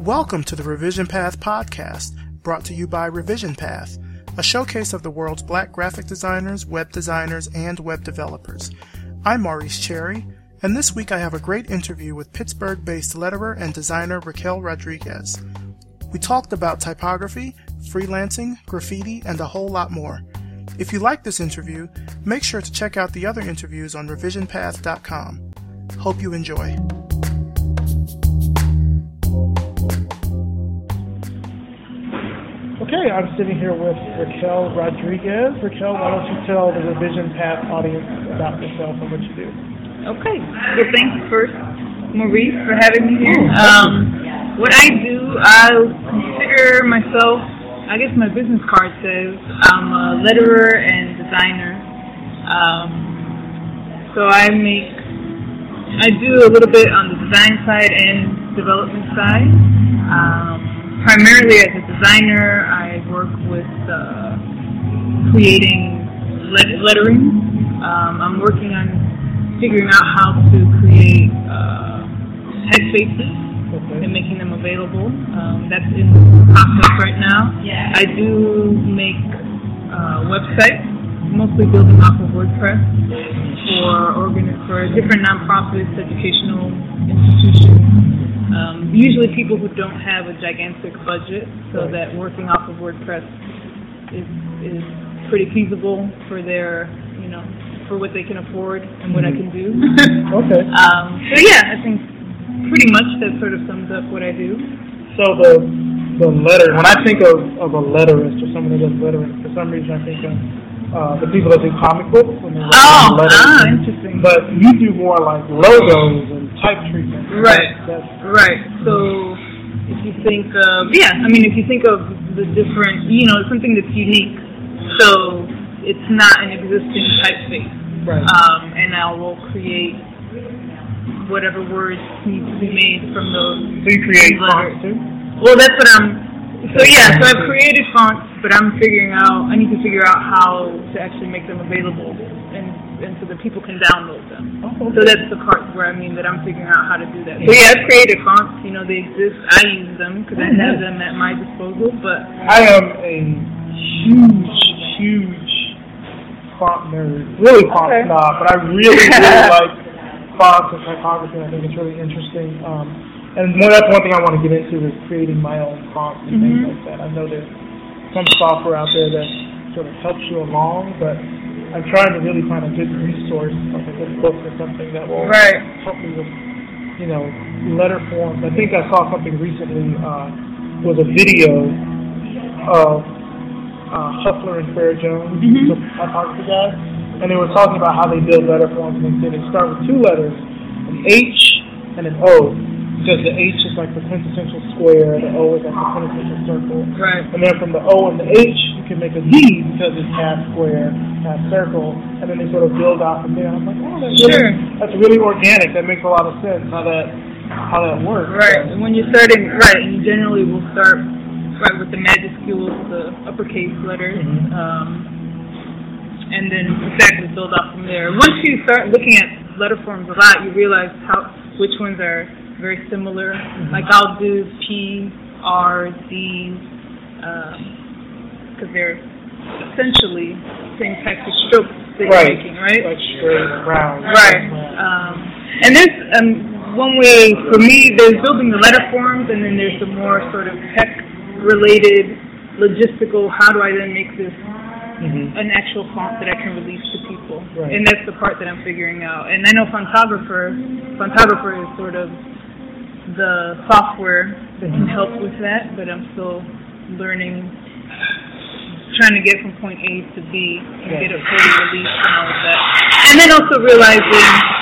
Welcome to the Revision Path podcast, brought to you by Revision Path, a showcase of the world's black graphic designers, web designers, and web developers. I'm Maurice Cherry, and this week I have a great interview with Pittsburgh based letterer and designer Raquel Rodriguez. We talked about typography, freelancing, graffiti, and a whole lot more. If you like this interview, make sure to check out the other interviews on revisionpath.com. Hope you enjoy. Okay, I'm sitting here with Raquel Rodriguez. Raquel, why don't you tell the Revision Path audience about yourself and what you do? Okay. Well, thanks first, Maurice, for having me here. Um, what I do, I consider myself, I guess my business card says, I'm a letterer and designer. Um, so I make, I do a little bit on the design side and development side. Um, primarily as a designer, I work with uh, creating lettering. Um, I'm working on figuring out how to create uh, typefaces okay. and making them available. Um, that's in process right now. Yeah. I do make uh, websites, mostly building off of WordPress for organ for different nonprofits, educational institutions. Um, usually people who don't have a gigantic budget, so right. that working off of WordPress is is pretty feasible for their, you know, for what they can afford and what mm-hmm. I can do. okay. Um, so yeah, I think pretty much that sort of sums up what I do. So the the letter, when I think of, of a letterist or someone who does lettering, for some reason I think of uh, the people that do comic books. When oh, letters. ah, interesting. But you do more like logos and type treatment. Right. That's, right. So if you think of yeah, I mean if you think of the different you know, something that's unique. So it's not an existing typeface. Right. Um, and I will create whatever words need to be made from those. So you create fonts too? Well that's what I'm so yeah, so I've created fonts, but I'm figuring out I need to figure out how to actually make them available and and so that people can download them. Oh, okay. So that's the part where I mean that I'm figuring out how to do that. So yeah, I've created fonts. You know, they exist. I use them because I have them at my disposal. But I am a huge, huge font nerd. Really font okay. snob, but I really, really like fonts and typography. I think it's really interesting. Um, and more, that's one thing I want to get into is creating my own fonts and mm-hmm. things like that. I know there's some software out there that sort of helps you along, but I'm trying to really find a good resource, like a good book or something that will right. help me with, you know, letter forms. I think I saw something recently uh, was a video of uh, Hoefler and Frere-Jones, mm-hmm. the typography guys, and they were talking about how they build letter forms, and they said they start with two letters, an H and an O, because the H is like the quintessential square, the O is like the quintessential circle. Right. And then from the O and the H, you can make a Z because it's half square, half circle, and then they sort of build out from there. And I'm like, oh, that's sure. really, that's really organic. That makes a lot of sense how that how that works. Right. And when you're starting, right, you generally will start right with the majuscules, the uppercase letters. Mm-hmm. Um, and then exactly build off from there. Once you start looking at letter forms a lot, you realize how which ones are very similar. Mm-hmm. Like I'll do P, R, D, because um, they're essentially same types of strokes that right. you're making, right? Like straight, round. Right. Um, and there's um, one way for me. There's building the letter forms, and then there's the more sort of tech-related, logistical. How do I then make this Mm-hmm. an actual font that I can release to people. Right. And that's the part that I'm figuring out. And I know Fontographer, Fontographer is sort of the software that can help with that, but I'm still learning, trying to get from point A to B and get it fully released and all of that. And then also realizing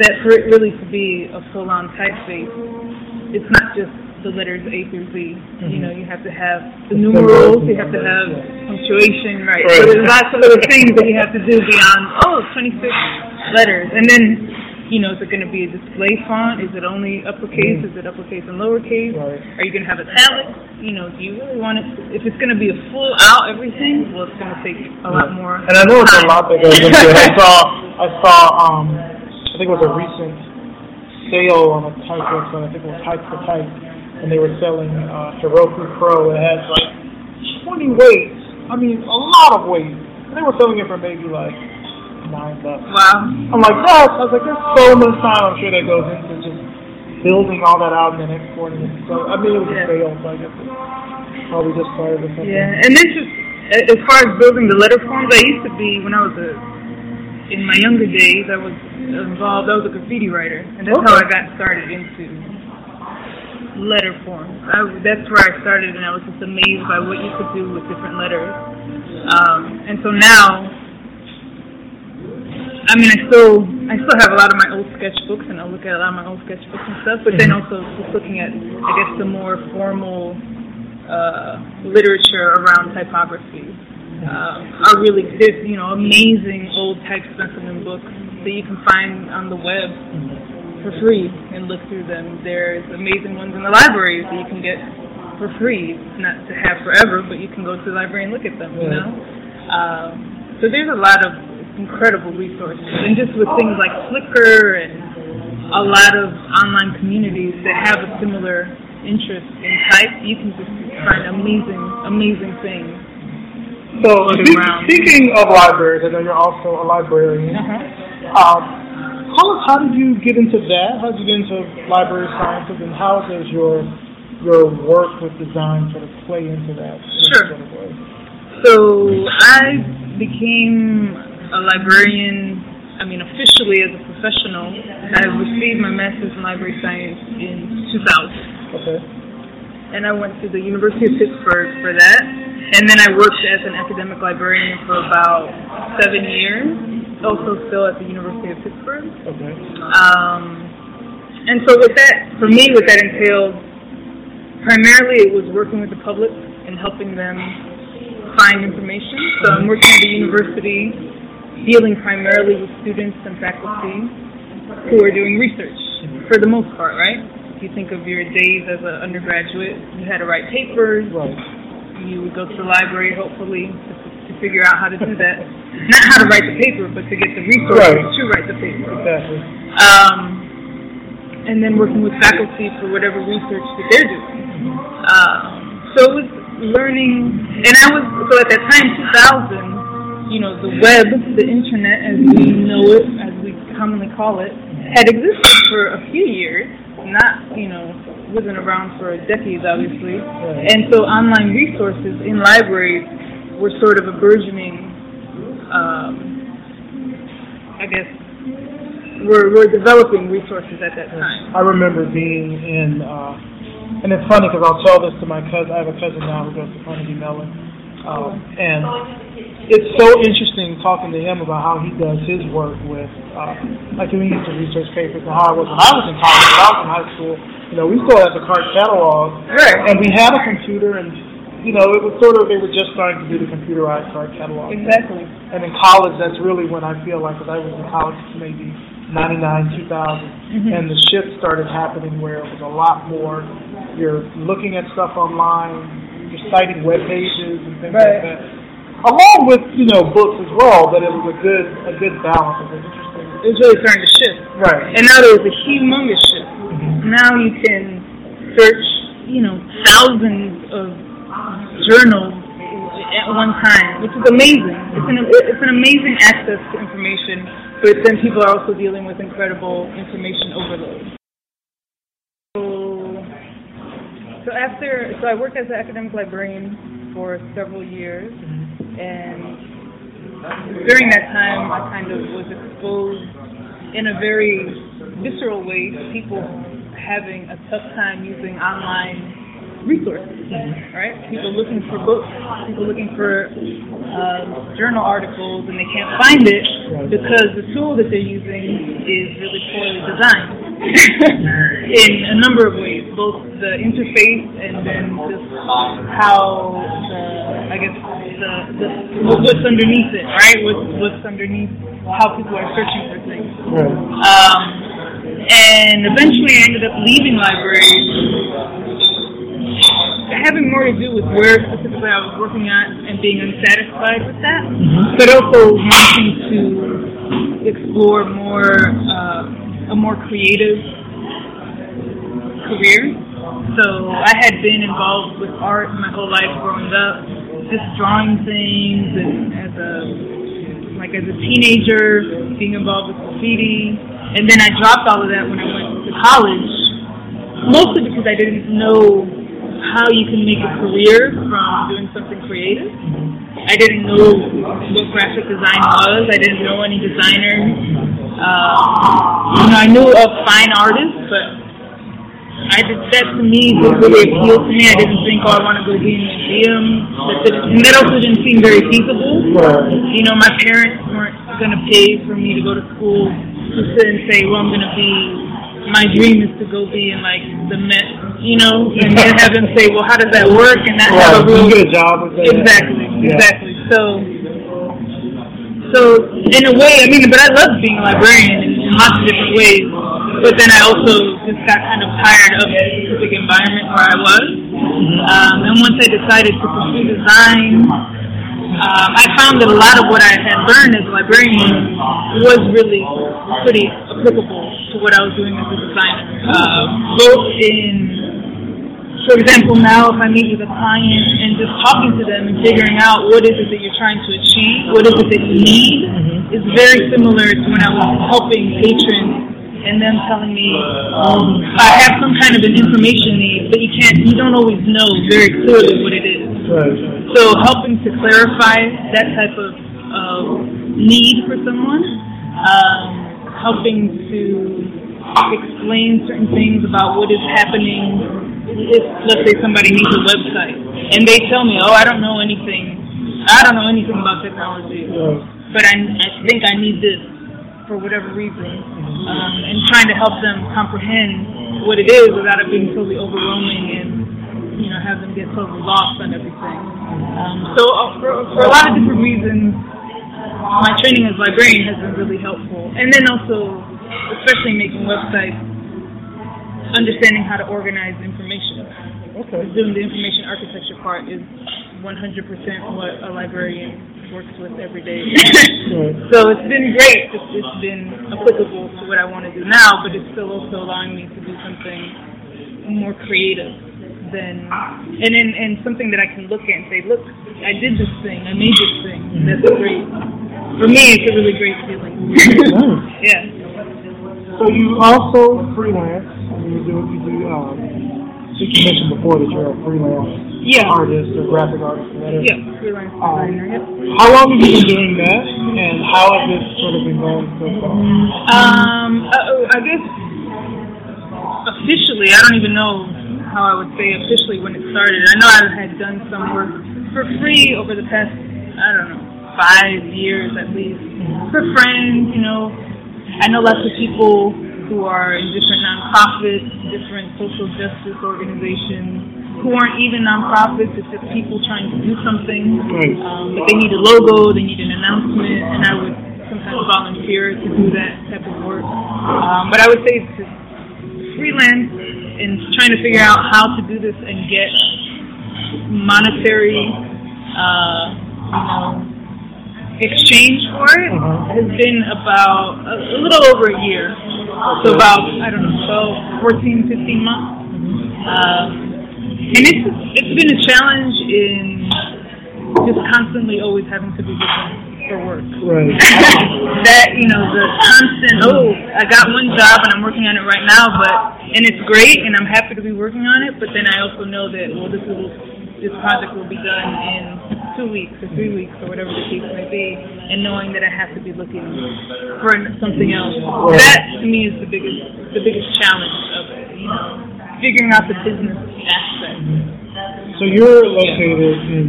that for it really to be a full-on typeface, it's not just the letters A through Z. Mm-hmm. You know, you have to have the numerals, you have to have punctuation, right? right. So there's lots of little things that you have to do beyond, oh, 26 letters. And then you know, is it going to be a display font? Is it only uppercase? Mm. Is it uppercase and lowercase? Right. Are you going to have italics? You know, do you really want it? To, if it's going to be a full out everything, well, it's going to take a lot more. And I know it's a lot that goes into. I saw, I saw, um, I think it was a recent sale on a type website. I think it was Type for Type, and they were selling uh, Heroku Pro. It has like 20 weights. I mean, a lot of weights. And they were selling it for maybe like nine bucks. Wow. I'm like, that. I was like, there's so much time I'm sure that goes into just building all that out and then exporting it. So I mean, it was yeah. a fail. So I guess it's probably just part of it. Yeah, and then just as far as building the letter forms, I used to be when I was a in my younger days. I was involved. I was a graffiti writer, and that's okay. how I got started into letter forms. I, that's where I started, and I was just amazed by what you could do with different letters. Um, and so now I mean, I still I still have a lot of my old sketchbooks, and I look at a lot of my old sketchbooks and stuff. But then mm-hmm. also just looking at, I guess, the more formal uh, literature around typography. Uh, are really exist, you know, amazing old type specimen books that you can find on the web for free and look through them. There's amazing ones in the libraries that you can get for free, not to have forever, but you can go to the library and look at them. You know, um, so there's a lot of incredible resources. And just with things like Flickr and a lot of online communities that have a similar interest in type, you can just find amazing, amazing things. So, speaking of libraries, I know you're also a librarian. Uh-huh. Um, us, how did you get into that? How did you get into library sciences, and how does your your work with design sort of play into that? sure. Sort of so I became a librarian, I mean, officially as a professional. I received my master's in library science in 2000. Okay. And I went to the University of Pittsburgh for that. And then I worked as an academic librarian for about seven years, also still at the University of Pittsburgh. Okay. Um, and so with that, for me, what that entailed, primarily it was working with the public and helping them find information. So I'm working at the university dealing primarily with students and faculty who are doing research for the most part, right? If you think of your days as an undergraduate, you had to write papers. Right. You would go to the library, hopefully, to, to figure out how to do that. Not how to write the paper, but to get the resources right. to write the paper. Exactly. Um, and then working with faculty for whatever research that they're doing. Um, so it was learning, and I was so at that time, 2000 you know, the web, the internet as we know it, as we commonly call it, had existed for a few years. Not, you know, wasn't around for decades, obviously. And so online resources in libraries were sort of a burgeoning, um, I guess, we're, we're developing resources at that time. I remember being in, uh, and it's funny because I'll tell this to my cousin. I have a cousin now who goes to Carnegie Mellon, um, and it's so interesting talking to him about how he does his work with, uh, like when he used to research papers and how I was when I was in college, when I was in high school. You know, we still had the card catalog, right. and we had a computer, and you know, it was sort of they were just starting to do the computerized card catalog. Exactly. And in college, that's really when I feel like, because I was in college maybe 99, 2000, mm-hmm. and the shift started happening where it was a lot more. You're looking at stuff online, you're citing web pages and things right. like that along with you know books as well. But it was a good a good balance. It was interesting. It was really starting to shift. Right. And now there's a humongous shift. Mm-hmm. Now you can search you know thousands of journals at one time, which is amazing. It's an it's an amazing access to information, but then people are also dealing with incredible information overload. So, so after, so I worked as an academic librarian for several years. Mm-hmm and during that time, I kind of was exposed in a very visceral way to people having a tough time using online resources, right? People looking for books, people looking for uh, journal articles, and they can't find it because the tool that they're using is really poorly designed in a number of ways, both the interface and then just how the, I guess, the, the what's underneath it, right? What's, what's underneath how people are searching for things. Um, and eventually I ended up leaving libraries having more to do with where specifically I was working at and being unsatisfied with that, mm-hmm. but also wanting to explore more uh, a more creative career. So I had been involved with art my whole life growing up, just drawing things and as a like as a teenager being involved with graffiti. And then I dropped all of that when I went to college, mostly because I didn't know how you can make a career from doing something creative. I didn't know what graphic design was. I didn't know any designers. Uh, you know, I knew of fine artists, but I did that to me didn't really appeal to me. I didn't think, oh, I want to go be in a museum. And that also didn't seem very feasible. You know, my parents weren't going to pay for me to go to school to sit and say, well, I'm going to be my dream is to go be in like the Met, you know, and then have them say, well, how does that work? And not right. have a real get a job with that. Exactly, yeah. exactly. So, so in a way, I mean, but I love being a librarian in, lots of different ways. But then I also just got kind of tired of the specific environment where I was. Um, and once I decided to pursue design, um, I found that a lot of what I had learned as a librarian was really pretty applicable to what I was doing as a designer. Uh, both in, for example, now if I meet with a client and just talking to them and figuring out what is it that you're trying to achieve, what is it that you need, mm-hmm. is very similar to when I was helping patrons and them telling me um, I have some kind of an information need, but you can't, you don't always know very clearly what it is. Right. So helping to clarify that type of uh, need for someone, um, helping to explain certain things about what is happening if, let's say, somebody needs a website, and they tell me, oh, I don't know anything, I don't know anything about technology, but I, I think I need this for whatever reason, um, and trying to help them comprehend what it is without it being totally overwhelming and you know have them get totally lost on everything. Um, so uh, for, for a lot of different reasons, my training as librarian has been really helpful, and then also, especially making websites, understanding how to organize information. Okay. Doing the information architecture part is 100% what a librarian works with every day. so it's been great. It's, it's been applicable to what I want to do now, but it's still also allowing me to do something more creative than and and, and something that I can look at and say, look, I did this thing, I made this thing. That's great. For me, it's a really great feeling. yeah. So you also freelance. You do you do um, you mentioned before that you're a freelance yeah. artist or graphic artist or whatever. Yeah, freelance um. Yep. How long have you been doing that, and how has it sort of been going so far? Um, uh, I guess officially, I don't even know how I would say officially when it started. I know I had done some work for free over the past, I don't know, five years at least, for friends. You know, I know lots of people who are in different nonprofits, different social justice organizations who aren't even nonprofits. It's just people trying to do something. Right. Um, but they need a logo, they need an announcement, and I would sometimes volunteer to do that type of work. Um, but I would say it's just freelance and trying to figure out how to do this and get monetary, uh, you know, exchange for it uh-huh. has been about a, a little over a year. So about, I don't know, 12, 14, 15 months. Uh, and it's it's been a challenge in just constantly always having to be looking for work. Right. that you know the constant. Oh, I got one job and I'm working on it right now, but and it's great and I'm happy to be working on it. But then I also know that well, this will this project will be done in two weeks or three weeks or whatever the case may be, and knowing that I have to be looking for something else. Right. That to me is the biggest the biggest challenge of it. You know figuring out the business aspect. So you're located in.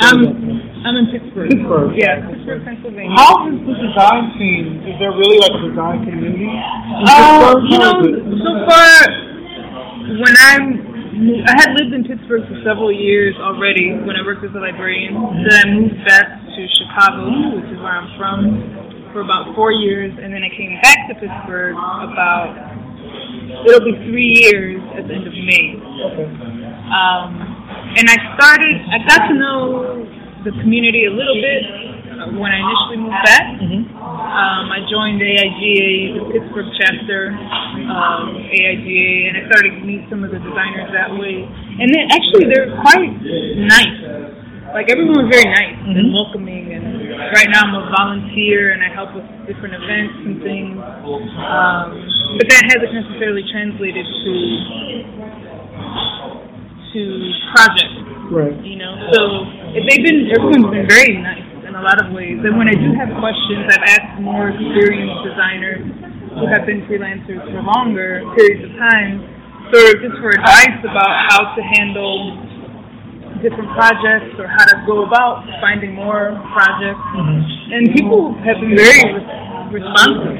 I'm I'm in Pittsburgh. Pittsburgh. Yeah, Pittsburgh, Pennsylvania. How is the design scene? Is there really like a design community? Uh, you know, so far when I'm I had lived in Pittsburgh for several years already when I worked as a librarian. Then I moved back to Chicago, which is where I'm from, for about four years, and then I came back to Pittsburgh about it'll be three years at the end of May. Um, and I started, I got to know the community a little bit when I initially moved back. Mm-hmm. Um, I joined AIGA, the Pittsburgh chapter of AIGA, and I started to meet some of the designers that way. And then actually, they're quite nice. Like everyone was very nice mm-hmm. and welcoming. And right now, I'm a volunteer and I help with different events and things. Um, but that hasn't necessarily translated to to projects. Right. You know, so they've been everyone's been very nice in a lot of ways. And when I do have questions, I've asked more experienced designers who have been freelancers for longer periods of time, sort of just for advice about how to handle different projects or how to go about finding more projects. Mm-hmm. And people have been very responsive.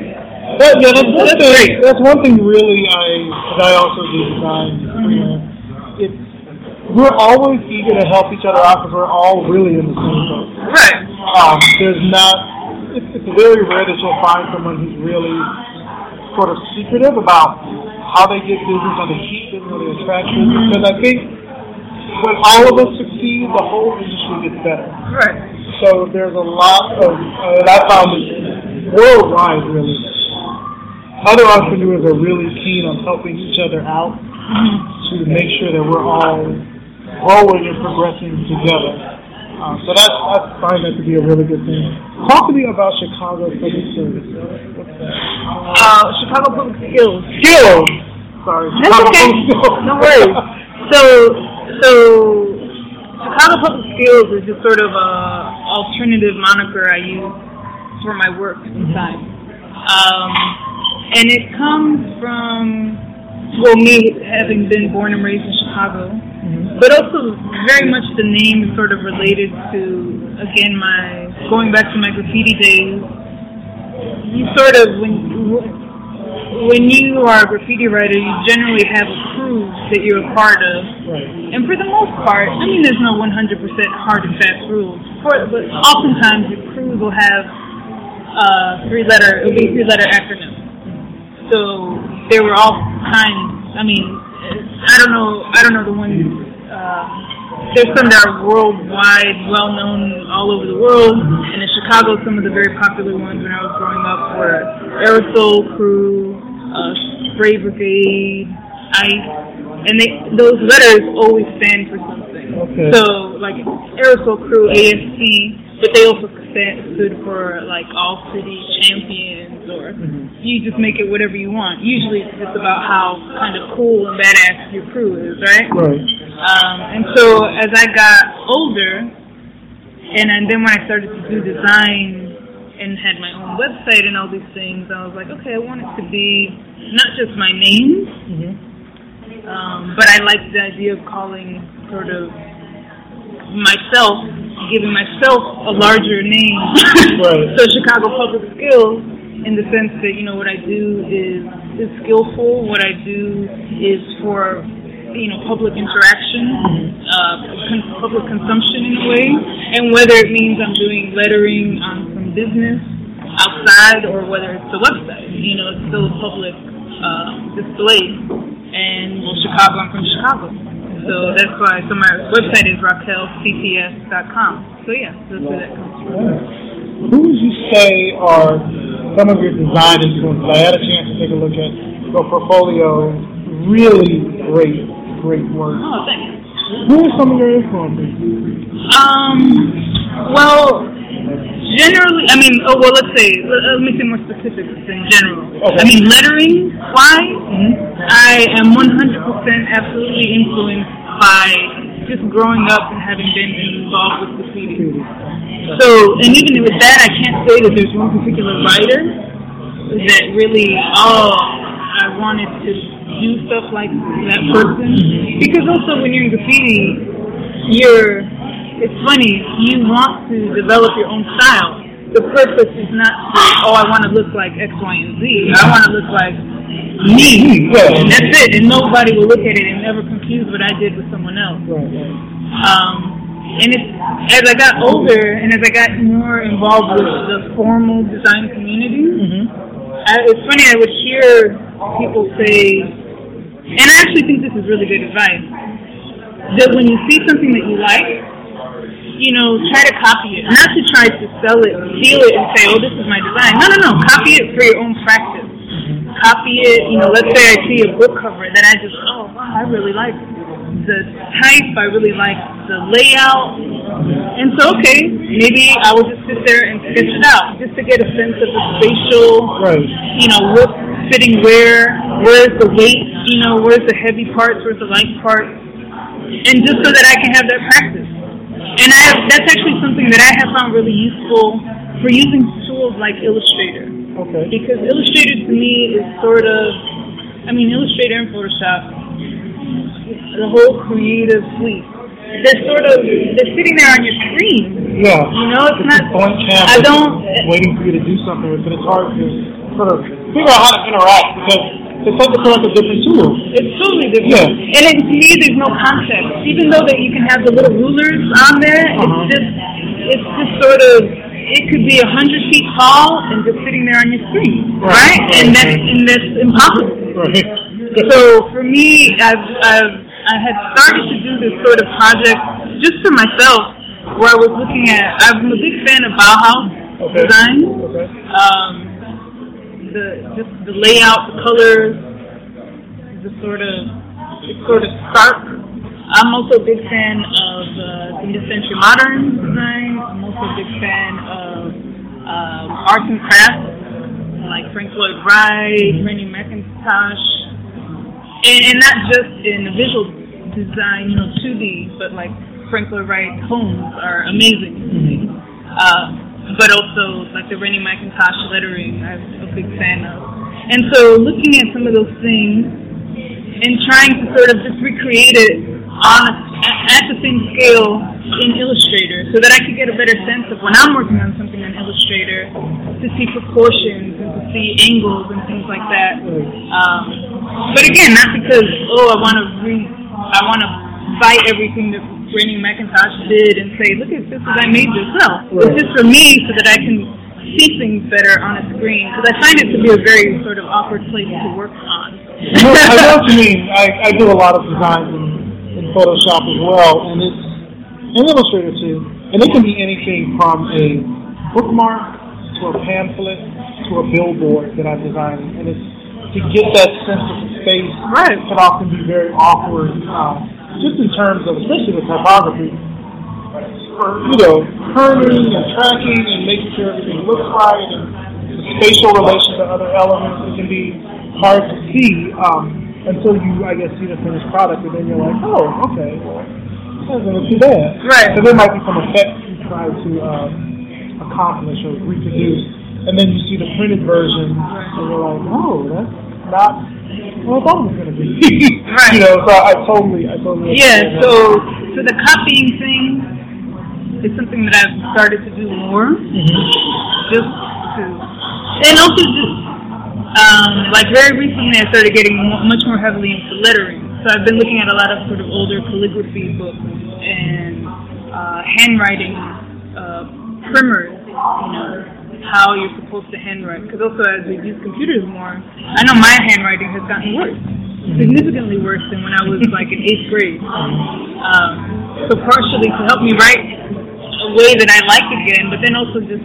But, yeah, that's, that's, thing, that's one thing really I, I also do design freelance. It's we're always eager to help each other out because we're all really in the same boat. Right. Um, there's not. It's, it's very rare that you'll find someone who's really sort of secretive about how they get business on the heat and really attract business. Because I think when all of us succeed, the whole industry gets better. Right. So there's a lot of, uh, and I found it worldwide really. Other entrepreneurs are really keen on helping each other out mm-hmm. to make sure that we're all growing and progressing together. Uh, so that's, I find that to be a really good thing. Talk to me about Chicago Public Service. What's that? Uh, Chicago Public Skills. Skills. Sorry. That's Chicago okay. No worries. So, so Chicago Public Skills is just sort of a alternative moniker I use for my work inside. Um, and it comes from well, me having been born and raised in Chicago, mm-hmm. but also very much the name is sort of related to, again, my going back to my graffiti days. You sort of when when you are a graffiti writer, you generally have a crew that you're a part of, right. and for the most part, I mean, there's no 100% hard and fast rules, for, but oftentimes your crews will have uh, three letter, it'll be three letter acronym. So there were all kinds. I mean, I don't know. I don't know the ones. Uh, there's some that are worldwide, well known all over the world. And in Chicago, some of the very popular ones when I was growing up were Aerosol Crew, uh, Spray Brigade, ICE, and they those letters always stand for something. Okay. So like Aerosol Crew, AST, but they also stand, stood for like All City Champions, or mm-hmm. you just make it whatever you want. Usually it's just about how kind of cool and badass your crew is, right? Right. Um, and so as I got older, and, and then when I started to do design and had my own website and all these things, I was like, okay, I want it to be not just my name, mm-hmm. um, but I like the idea of calling sort of myself giving myself a larger name. right. So Chicago Public Skills, in the sense that you know what I do is is skillful. What I do is for you know public interaction, uh, con- public consumption in a way, and whether it means I'm doing lettering on business outside or whether it's the website, you know, it's still a public uh, display. And well, Chicago, I'm from Chicago. So that's why. So my website is raquelcps.com. So yeah, that's where that comes from. Who would you say are some of your design influences? I had a chance to take a look at your portfolio. Really great, great work. Oh, thanks. Who are some of your influences? Um, well, generally, I mean, oh well, let's say, let, let me say more specifics in general. Okay. I mean, lettering wise, mm-hmm. I am 100% absolutely influenced by just growing up and having been involved with graffiti. So, and even with that, I can't say that there's one particular writer that really, oh, I wanted to do stuff like that person. Because also when you're in graffiti, you're it's funny, you want to develop your own style. The purpose is not to, oh, I want to look like X, Y, and Z. I want to look like me. And that's it. And nobody will look at it and never confuse what I did with someone else. Um, and it's, as I got older and as I got more involved with the formal design community, mm-hmm. I, it's funny, I would hear people say, and I actually think this is really good advice, that when you see something that you like, you know, try to copy it. Not to try to sell it, steal it, and say, oh, this is my design. No, no, no. Copy it for your own practice. Copy it, you know, let's say I see a book cover that I just, oh, wow, I really like the type, I really like the layout. And so, okay, maybe I will just sit there and sketch it out just to get a sense of the spatial, Right. you know, what's fitting where, where's the weight, you know, where's the heavy parts, where's the light parts, and just so that I can have that practice. And I have, that's actually something that I have found really useful for using tools like Illustrator. Okay. Because Illustrator to me is sort of, I mean, Illustrator and Photoshop, the whole creative suite. They're sort of, they're sitting there on your screen. Yeah. You know, it's not, blank canvas. I don't, waiting for you to do something with it. It's hard to sort of figure out how to interact because it's like a different. It's totally different. Yeah. And it, to me, there's no context. Even though that you can have the little rulers on there, Uh-huh. it's just, it's just sort of, it could be a hundred feet tall and just sitting there on your screen, Right. right? And that's, and that's impossible. Right. So for me, I've, I've I had started to do this sort of project just for myself, where I was looking at. I'm a big fan of Bauhaus Okay. design. Okay. Um, the just the layout, the colors, the sort of it's sort of stark. I'm also a big fan of uh, the mid-century modern design. I'm also a big fan of um, arts and crafts, like Frank Lloyd Wright, Rennie Mackintosh, and, and not just in the visual design, you know, 2D, but like Frank Lloyd Wright homes are amazing. to me. Uh, but also like the Rennie Mackintosh lettering, I'm a big fan of. And so looking at some of those things and trying to sort of just recreate it on a, at the same scale in Illustrator, so that I could get a better sense of when I'm working on something in Illustrator to see proportions and to see angles and things like that. Um, but again, not because oh I want to re I want to bite everything that Rennie Mackintosh did and say look at this as I made this. No, Right. it's just for me so that I can see things better on a screen because I find it to be a very sort of awkward place to work on. I I know what you mean. I, I do a lot of designs in, in Photoshop as well, and it's in Illustrator too. And it can be anything from a bookmark to a pamphlet to a billboard that I designed, and it's to get that sense of space. Right. Can often be very awkward, uh, just in terms of, especially with typography. For, you know, kerning and tracking and making sure everything looks right and the spatial relation to other elements, it can be hard to see um, until you, I guess, see the finished product, and then you're like, oh, okay, well, that doesn't too bad. Right. So there might be some effects you try to um, accomplish or reproduce, and then you see the printed version, and you're like, oh, that's not what I thought it was going to be. Right. You know, so I totally, I totally. Yeah, so so the copying thing is something that I've started to do more, just to, and also just um, like very recently I started getting mo- much more heavily into lettering. So I've been looking at a lot of sort of older calligraphy books and uh, handwriting uh, primers, you know, how you're supposed to handwrite. Because also as we use computers more, I know my handwriting has gotten worse, significantly worse than when I was like in eighth grade. Um, so partially to help me write a way that I like again, but then also just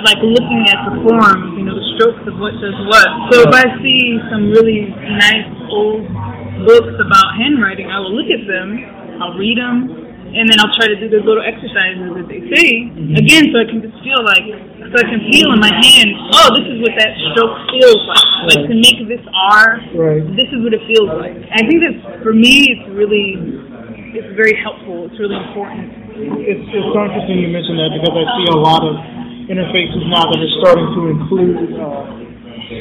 like looking at the forms, you know, the strokes of what does what. So if I see some really nice old books about handwriting, I will look at them, I'll read them, and then I'll try to do those little exercises that they say again, so I can just feel like, so I can feel in my hand, oh, this is what that stroke feels like. Like to make this R, Right. this is what it feels like. I think that for me, it's really, it's very helpful. It's really important. It's, it's so interesting you mentioned that because I see a lot of interfaces now that are starting to include uh,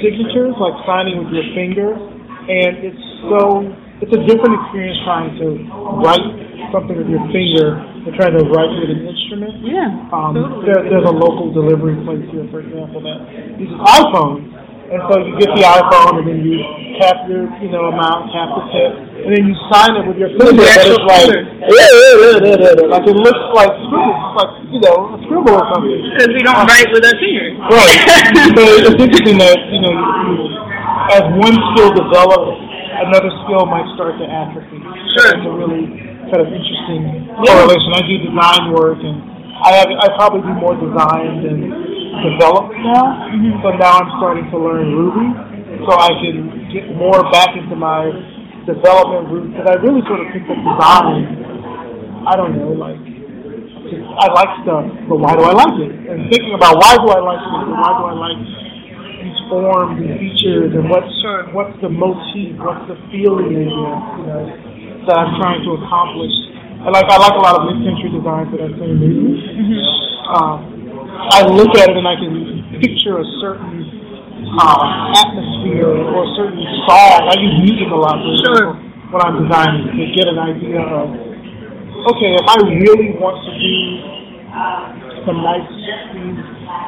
signatures, like signing with your finger, and it's so it's a different experience trying to write something with your finger than trying to write with an instrument. Yeah. Um, totally. there, there's a local delivery place here, for example, that uses iPhones. And so you get the iPhone and then you tap your, you know, amount, tap the tip, and then you sign it with your finger. But it's like, yeah, yeah, yeah, yeah, yeah, yeah. like it looks like scribble, like, you know, a scribble or something. Because we don't write with our fingers. Right. so it's interesting that, you know, you, as one skill develops, another skill might start to atrophy. Sure. It's a really kind of interesting correlation. I do design work, and I have I probably do more design than develop now. Mm-hmm. So now I'm starting to learn Ruby, so I can get more back into my development route. Because I really sort of picked up design. I don't know, like just, I like stuff, but why do I like it? And thinking about why do I like it, and why do I like these forms and features, and what's Sure. what's the motif, what's the feeling in it, you know, that I'm trying to accomplish. I like I like a lot of mid-century design for that same reason. Um, I look at it and I can picture a certain um, atmosphere or a certain song. I use music a lot for Sure. when I'm designing to get an idea of okay, if I really want to do some nice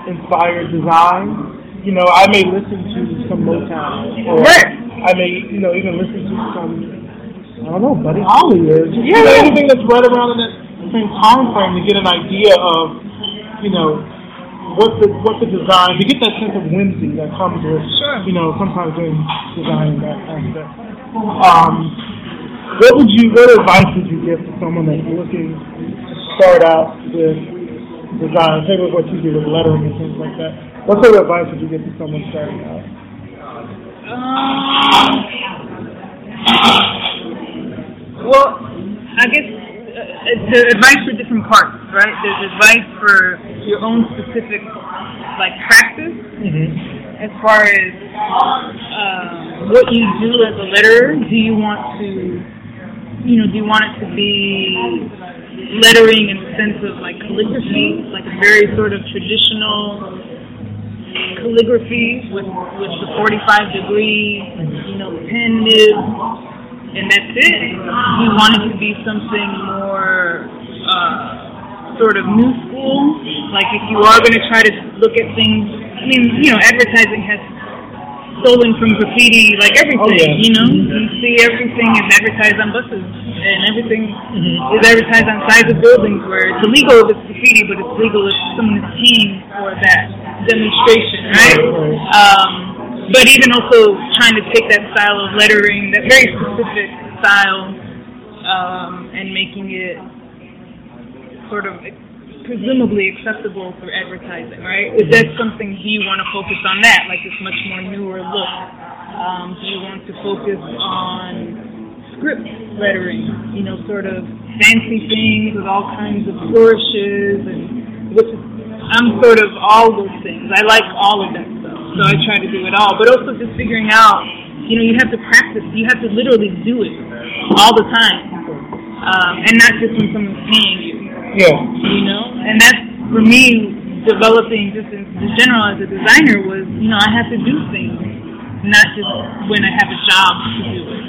inspired design, you know, I may listen to some Motown or. I may, you know, even listen to some I don't know, Buddy Holly you Yeah, yeah. anything that's right around in that same time frame to get an idea of, you know, what the what the design to get that sense of whimsy that comes with Sure. you know, sometimes doing design in that aspect. Um what would you what advice would you give to someone that's looking to start out with design? Say with what you do with lettering and things like that. What sort of advice would you give to someone starting out? Um, well, I guess uh, the advice for different parts, right? There's advice for your own specific, like practice, Mm-hmm. as far as um, what you do as a letterer. Do you want to, you know, do you want it to be lettering in the sense of like calligraphy, like a very sort of traditional calligraphy with with the 45 degree, you know, pen nib, and that's it. We want it to be something more uh, sort of new school. Like if you are going to try to look at things, I mean, you know, advertising has stolen from graffiti like everything. Oh, yeah. You know, you see everything is advertised on buses, and everything Mm-hmm. is advertised on sides of buildings where it's illegal if it's graffiti, but it's legal if someone is paying for that demonstration, right? Right. Um, but even also trying to take that style of lettering, that very specific style, um, and making it sort of presumably acceptable for advertising, right? Is that something do you want to focus on that, like this much more newer look? Um, do you want to focus on script lettering, you know, sort of fancy things with all kinds of flourishes and which I'm sort of all those things. I like all of stuff. So I try to do it all. But also just figuring out, you know, you have to practice. You have to literally do it all the time. Um, and not just when someone's paying you Yeah. you know and that's for me developing just in general as a designer was you know i have to do things not just when i have a job to do it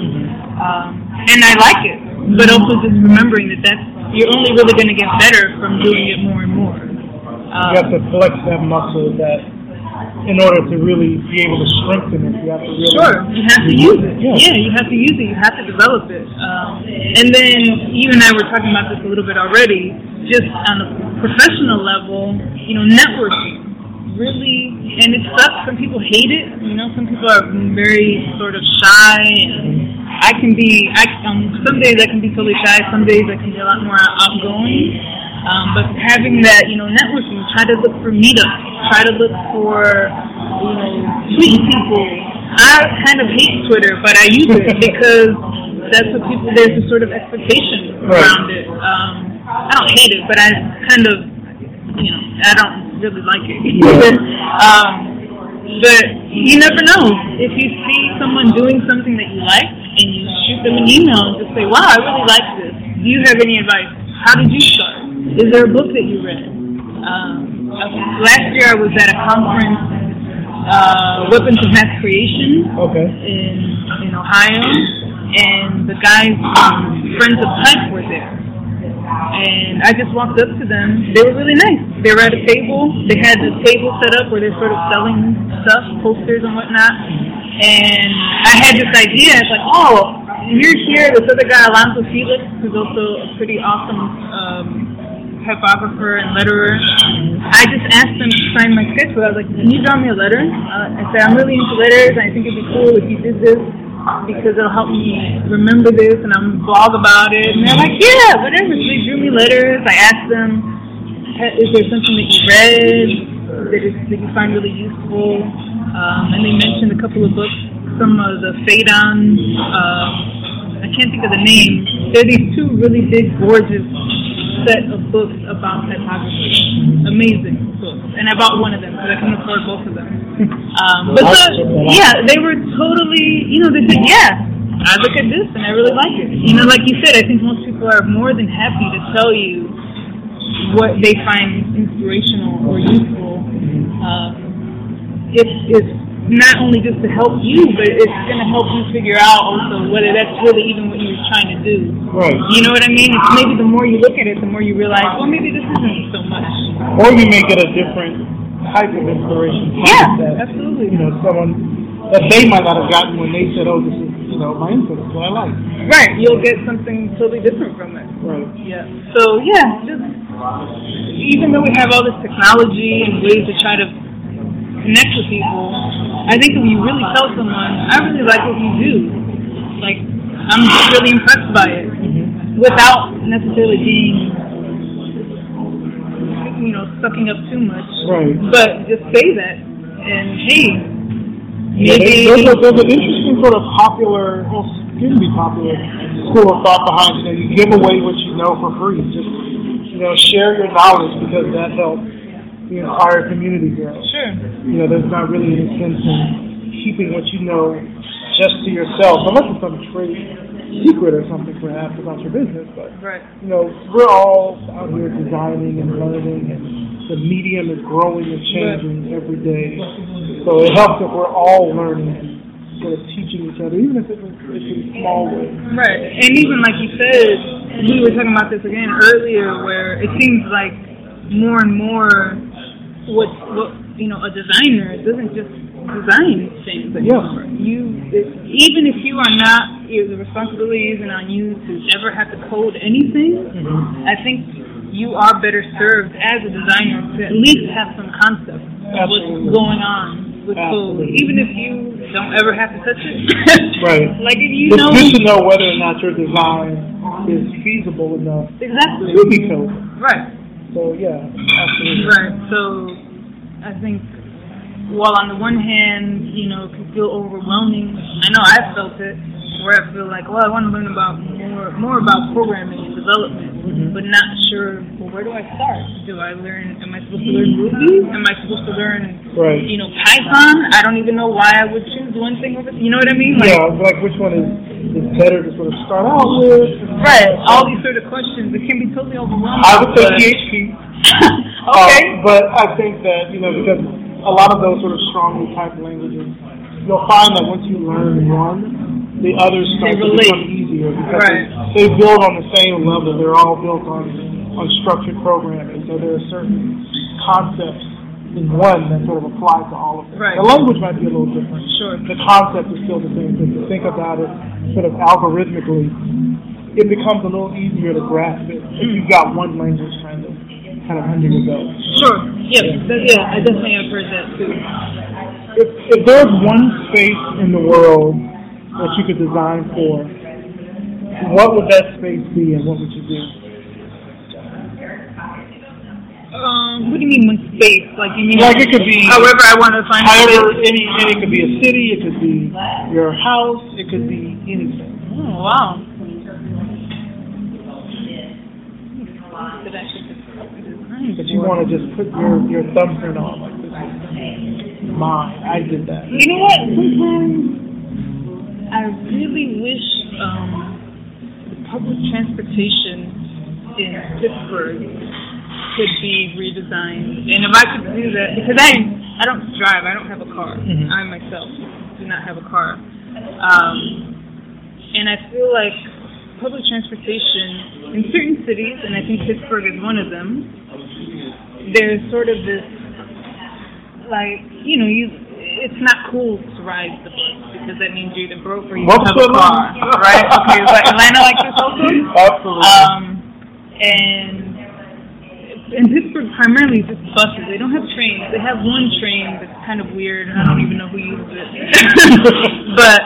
um, and i like it but also just remembering that that's you're only really going to get better from doing it more and more um, You have to flex that muscle that in order to really be able to strengthen it, you have to really Sure, you have to use it. Yeah. Yeah, you have to use it. You have to develop it. Um, and then you and I were talking about this a little bit already. Just on a professional level, you know, networking really, and it sucks. Some people hate it. You know, some people are very sort of shy. And I can be. I um, some days I can be totally shy. Some days I can be a lot more outgoing. Um, but having that, you know, networking, try to look for meetups, try to look for, you know, tweet people. I kind of hate Twitter, but I use it because that's what people, there's a sort of expectation Right. around it. Um, I don't hate it, but I kind of, you know, I don't really like it. um, but you never know. If you see someone doing something that you like and you shoot them an email and just say, wow, I really like this. Do you have any advice? How did you start? Is there a book that you read? Um, last year I was at a conference, uh, Weapons of Mass Creation Okay. in in Ohio, and the guys from Friends of Type were there. And I just walked up to them. They were really nice. They were at a table. They had a table set up where they're sort of selling stuff, posters and whatnot. And I had this idea. It's like, oh, you're here. This other guy, Alonzo Felix, who's also a pretty awesome um, typographer and letterer. I just asked them to sign my sketchbook. I was like, can you draw me a letter? Uh, I said, I'm really into letters. and I think it'd be cool if you did this. because it'll help me remember this, and I'm blog about it. And they're like, yeah, whatever. So they drew me letters. I asked them, is there something that you read that, is, that you find really useful? Um, and they mentioned a couple of books, some of the Phaidon. Uh, I can't think of the name. They're these two really big, gorgeous set of books about typography. Amazing books. And I bought one of them because I can afford both of them. Um, but so, yeah, they were totally, you know, they said, yeah, I look at this and I really like it. You know, like you said, I think most people are more than happy to tell you what they find inspirational or useful. Um, if, if not only just to help you, but it's going to help you figure out also whether that's really even what you're trying to do. Right. You know what I mean? It's maybe the more you look at it, the more you realize, well, maybe this isn't so much. Or you may get a different type of inspiration. Yeah, that, absolutely. You know, someone that they might not have gotten when they said, "Oh, this is you know my input, is what I like." Right. You'll get something totally different from it. Right. Yeah. So yeah, just even though we have all this technology and ways to try to connect with people, I think if you really tell someone, I really like what you do, like I'm just really impressed by it, mm-hmm. without necessarily being, you know, sucking up too much. Right. But just say that, and hey, Yeah, maybe there's, there's, a, there's an interesting sort of popular, well, can be popular school of thought behind, you know, you give away what you know for free. Just, you know, share your knowledge because that helps entire community grow. sure. You know, there's not really any sense in keeping what you know just to yourself, unless it's some trade secret or something perhaps about your business. But, Right. you know, we're all out here designing and learning and the medium is growing and changing every day. So it helps if we're all learning sort of teaching each other, even if it's in, it's in small ways. Right. And even like you said, we were talking about this again earlier where it seems like more and more what what you know, a designer doesn't just design things anymore. You it, even if you are not if the responsibility isn't on you to ever have to code anything, mm-hmm. I think you are better served as a designer to at least have some concept of what's going on with code. Even if you don't ever have to touch it. Right. like if you It's know good to know whether or not your design is feasible enough Exactly. to be coded. Right. So yeah, absolutely. Right. So I think while on the one hand, you know, it can feel overwhelming. I know I felt it where I feel like, well, I want to learn about more more about programming and development, but not sure. Well, where do I start? Do I learn? Am I supposed to learn Ruby? Am I supposed to learn, Right. you know, Python? I don't even know why I would choose one thing over. The. You know what I mean? Like, Yeah, like which one is is better to sort of start out with? right. All these sort of questions. It can be totally overwhelming. I would say PHP. okay. Uh, but I think that, you know, because a lot of those sort of strongly typed languages, you'll find that once you learn one, the others start to become easier because Right. they, they build on the same level. They're all built on, on structured programming. So there are certain concepts in one that sort of apply to all of them. Right. The language might be a little different. Sure. The concept is still the same. If you think about it sort of algorithmically, it becomes a little easier to grasp it if you've got one language kind of kind of under your belt. Sure. Yep. That, yeah, I definitely have heard that too. If, if there's one space in the world that you could design for, what would that space be and what would you do? Um, what do you mean one space? Like you mean Like it could be however I want to find however space? any and it could be a city, it could be your house, it could be anything. Oh wow. That I should just design But you want to just put your your thumbprint on like this is mine. I did that. You know what? Sometimes I really wish um, the public transportation in Pittsburgh could be redesigned, and if I could do that, because I I don't drive, I don't have a car. Mhm. I myself do not have a car, um, and I feel like public transportation in certain cities, and I think Pittsburgh is one of them. There's sort of this like you know you it's not cool to ride the bus because that means you're either broke or you have a car, right? Okay, is Atlanta like this also? Absolutely. Um, and in Pittsburgh, primarily just buses. They don't have trains. They have one train that's kind of weird, and I don't even know who uses it. but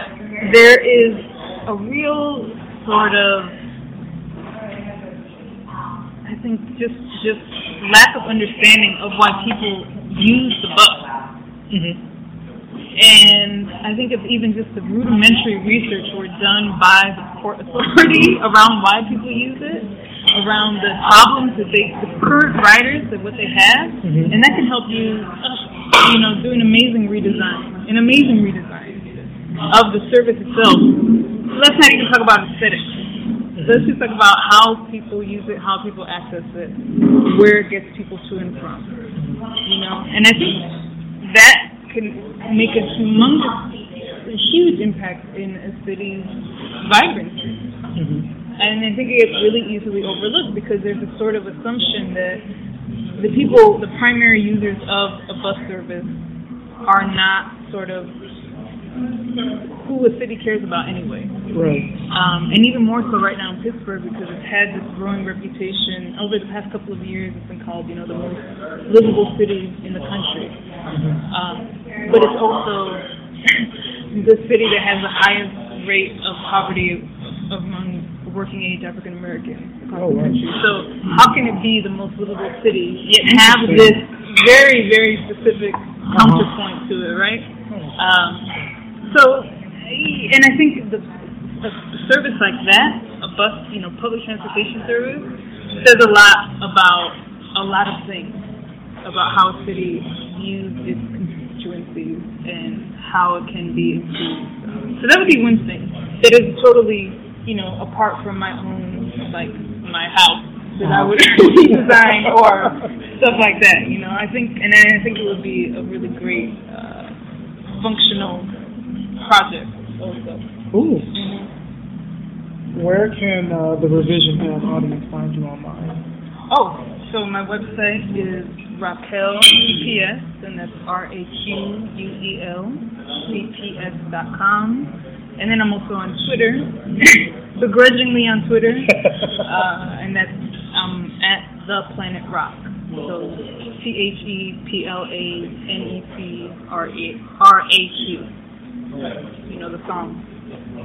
there is a real sort of, I think, just just lack of understanding of why people use the bus. Mm-hmm. And I think if even just the rudimentary research were done by the port authority around why people use it, around the problems that they, the current riders, that what they have, Mhm. and that can help you, uh, you know, do an amazing redesign, an amazing redesign of the service itself. Let's not even talk about aesthetics. Let's just talk about how people use it, how people access it, where it gets people to and from. You know, and I think that can make a humongous, a huge impact in a city's vibrancy. Mm-hmm. And I think it gets really easily overlooked because there's a sort of assumption that the people, the primary users of a bus service, are not sort of who a city cares about anyway. Right. Um, and even more so right now in Pittsburgh because it's had this growing reputation over the past couple of years. It's been called, you know, the most livable city in the country. Um, but it's also the city that has the highest rate of poverty among working age African Americans across Oh, the wow. country. So how can it be the most livable city yet have this very, very specific counterpoint to it, right? Um, so, and I think the, a service like that, a bus, you know, public transportation service, says a lot about a lot of things about how a city views its constituencies and how it can be improved. So that would be one thing that is totally, you know, apart from my own, like my house that I would design or stuff like that. You know, I think, and I think it would be a really great uh, functional project also. Ooh. Where can uh, the Revision Path audience find you online? Oh, so my website is Raquel CPS, and that's R A Q U E L CPS dot com. And then I'm also on Twitter, begrudgingly on Twitter, uh, and that's um, at the Planet Rock. So T H E P L A N E T R A R A Q. You know the song.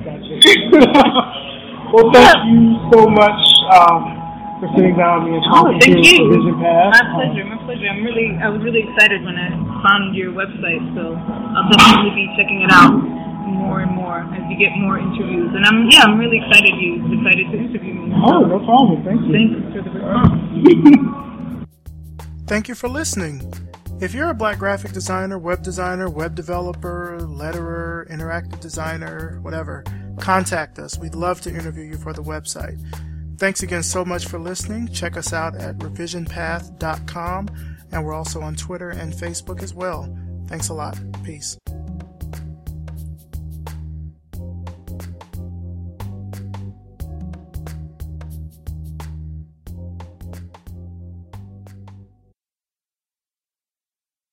Gotcha. well, thank you so much um, for sitting down with me and Oh, thank to you. Revision Path. My pleasure, my pleasure. I'm really, I was really excited when I found your website, so I'll definitely be checking it out more and more as you get more interviews. And I'm, yeah, I'm really excited you decided to interview me. Oh, no problem. Thank you. Thanks for the response. Thank you for listening. If you're a black graphic designer, web designer, web developer, letterer, interactive designer, whatever, contact us. We'd love to interview you for the website. Thanks again so much for listening. Check us out at revisionpath.com, and we're also on Twitter and Facebook as well. Thanks a lot. Peace.